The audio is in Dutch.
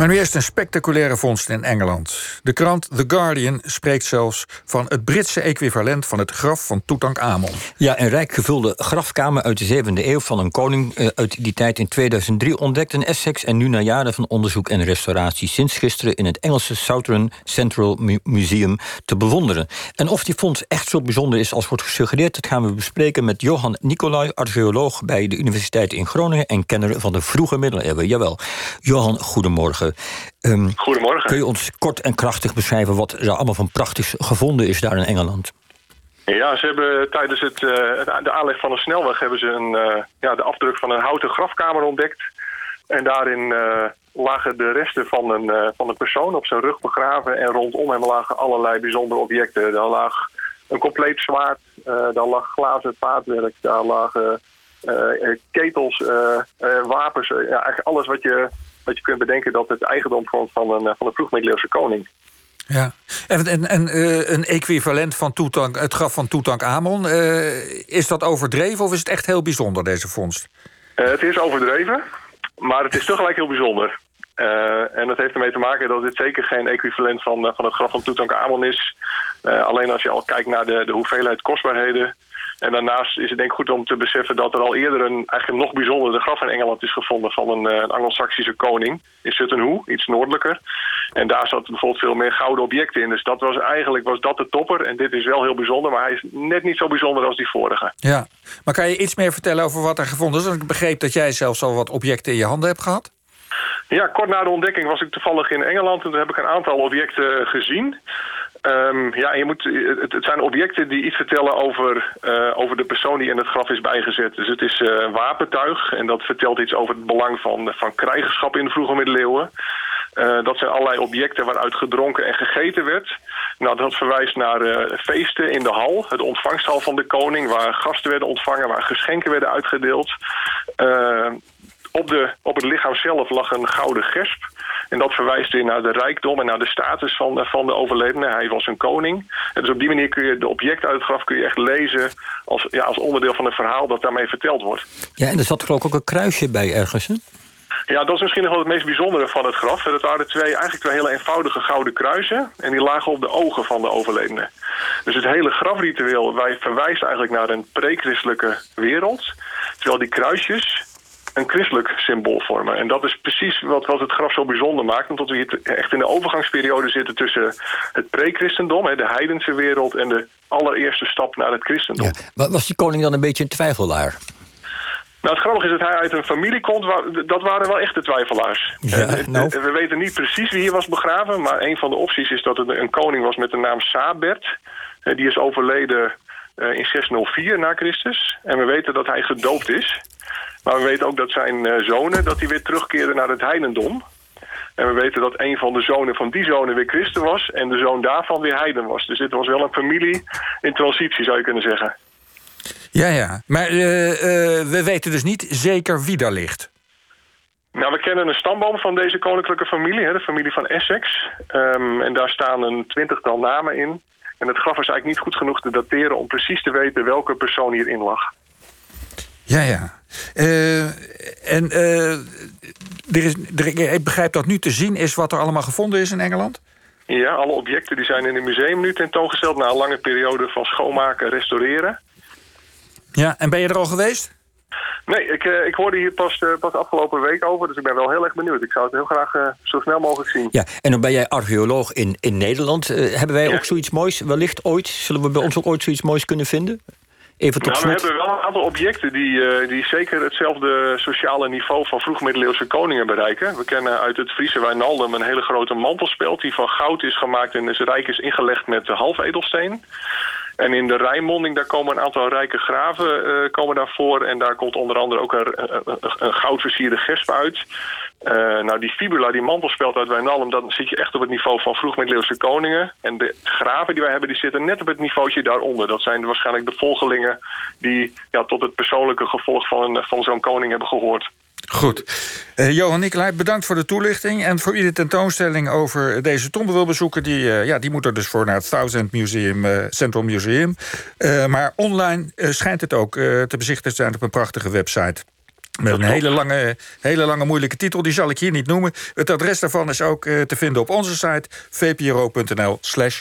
Maar nu eerst een spectaculaire vondst in Engeland. De krant The Guardian spreekt zelfs van het Britse equivalent van het graf van Tutankhamon. Ja, een rijk gevulde grafkamer uit de 7e eeuw van een koning uh, uit die tijd in 2003 ontdekt in Essex en nu na jaren van onderzoek en restauratie sinds gisteren in het Engelse Southern Central Mu Museum te bewonderen. En of die vondst echt zo bijzonder is als wordt gesuggereerd, dat gaan we bespreken met Johan Nicolai, archeoloog bij de Universiteit in Groningen en kenner van de vroege middeleeuwen. Jawel. Johan, goedemorgen. Um, Goedemorgen. Kun je ons kort en krachtig beschrijven wat er allemaal van prachtigs gevonden is daar in Engeland? Ja, ze hebben tijdens het, uh, de aanleg van een snelweg hebben ze een, uh, ja, de afdruk van een houten grafkamer ontdekt. En daarin uh, lagen de resten van een, van een persoon op zijn rug begraven. En rondom hem lagen allerlei bijzondere objecten. Daar lag een compleet zwaard, daar lag glazen vaatwerk, daar lagen ketels, wapens. ja, eigenlijk alles wat je dat je kunt bedenken dat het eigendom vormt van een, van een vroegmiddeleeuwse koning. Ja, en, en, en een equivalent van Toetank, het graf van Tutankhamon, uh, is dat overdreven of is het echt heel bijzonder, deze vondst? Het is overdreven, maar het is tegelijk heel bijzonder. en dat heeft ermee te maken dat dit zeker geen equivalent van, van het graf van Tutankhamon is. alleen als je al kijkt naar de, de hoeveelheid kostbaarheden en daarnaast is het denk ik goed om te beseffen dat er al eerder een eigenlijk nog bijzondere graf in Engeland is gevonden van een, uh, een Anglo-Saxische koning in Sutton Hoo, iets noordelijker. En daar zat bijvoorbeeld veel meer gouden objecten in. Dus dat was eigenlijk was dat de topper. En dit is wel heel bijzonder, maar hij is net niet zo bijzonder als die vorige. Ja, maar kan je iets meer vertellen over wat er gevonden is? Want ik begreep dat jij zelfs al wat objecten in je handen hebt gehad. Ja, kort na de ontdekking was ik toevallig in Engeland en toen heb ik een aantal objecten gezien. Um, ja, je moet, het, zijn objecten die iets vertellen over, uh, over de persoon die in het graf is bijgezet. Dus het is uh, wapentuig en dat vertelt iets over het belang van, van krijgerschap in de vroege middeleeuwen. Uh, dat zijn allerlei objecten waaruit gedronken en gegeten werd. Nou, dat verwijst naar feesten in de hal, het ontvangsthal van de koning... waar gasten werden ontvangen, waar geschenken werden uitgedeeld. op, de, op het lichaam zelf lag een gouden gesp... En dat verwijst weer naar de rijkdom en naar de status van, van de overledene. Hij was een koning. En dus op die manier kun je de objecten uit het graf kun je echt lezen... als, ja, als onderdeel van het verhaal dat daarmee verteld wordt. Ja, en er zat geloof ik ook een kruisje bij ergens, hè? Ja, dat is misschien nog wel het meest bijzondere van het graf. Dat waren twee, eigenlijk twee hele eenvoudige gouden kruisen. En die lagen op de ogen van de overledene. Dus het hele grafritueel wij verwijst eigenlijk naar een pre-christelijke wereld. Terwijl die kruisjes een christelijk symbool vormen. En dat is precies wat, wat het graf zo bijzonder maakt. Omdat we hier echt in de overgangsperiode zitten tussen het pre-christendom, de heidense wereld, en de allereerste stap naar het christendom. Ja. Was die koning dan een beetje een twijfelaar? Nou, het grappige is dat hij uit een familie komt, dat waren wel echte twijfelaars. Ja, eh, nou. We weten niet precies wie hier was begraven, maar een van de opties is dat het een koning was met de naam Sabert. Eh, die is overleden eh, in 604 na Christus. En we weten dat hij gedoopt is. Maar we weten ook dat zijn uh, zonen dat die weer terugkeerden naar het heidendom. En we weten dat een van de zonen van die zonen weer christen was... en de zoon daarvan weer heiden was. Dus dit was wel een familie in transitie, zou je kunnen zeggen. Ja, ja. Maar uh, we weten dus niet zeker wie daar ligt. Nou, we kennen een stamboom van deze koninklijke familie, hè, de familie van Essex. Um, en daar staan een twintigtal namen in. En het graf is eigenlijk niet goed genoeg te dateren... om precies te weten welke persoon hierin lag. Ja, ja. Uh, en uh, er is, er, ik begrijp dat nu te zien is wat er allemaal gevonden is in Engeland? Ja, alle objecten die zijn in het museum nu tentoongesteld... na een lange periode van schoonmaken en restaureren. Ja, en ben je er al geweest? Nee, ik, uh, ik hoorde hier pas, pas afgelopen week over, dus ik ben wel heel erg benieuwd. Ik zou het heel graag zo snel mogelijk zien. Ja, en dan ben jij archeoloog in, in Nederland. hebben wij ook zoiets moois, wellicht ooit? Zullen we bij ons ook ooit zoiets moois kunnen vinden? Even tot nou, we hebben wel een aantal objecten die, uh, die zeker hetzelfde sociale niveau van vroegmiddeleeuwse koningen bereiken. We kennen uit het Friese Wijnaldum een hele grote mantelspeld die van goud is gemaakt en is rijk is ingelegd met halfedelsteen. En in de Rijnmonding, daar komen een aantal rijke graven uh, komen daarvoor. En daar komt onder andere ook een, een, een goudversierde gesp uit. Uh, nou, die fibula, die mantelspeld uit Wijnaldum... dan zit je echt op het niveau van vroegmiddeleeuwse koningen. En de graven die wij hebben, die zitten net op het niveautje daaronder. Dat zijn waarschijnlijk de volgelingen... die ja, tot het persoonlijke gevolg van, van zo'n koning hebben gehoord. Goed. Uh, Johan Nicolai, bedankt voor de toelichting. En voor iedere tentoonstelling over deze tombe wil bezoeken... die, uh, ja, die moet er dus voor naar het Thousand Museum, Central Museum. maar online schijnt het ook te bezichtigen te zijn op een prachtige website. Met een hele lange, hele lange moeilijke titel, die zal ik hier niet noemen. Het adres daarvan is ook eh, te vinden op onze site vpro.nl slash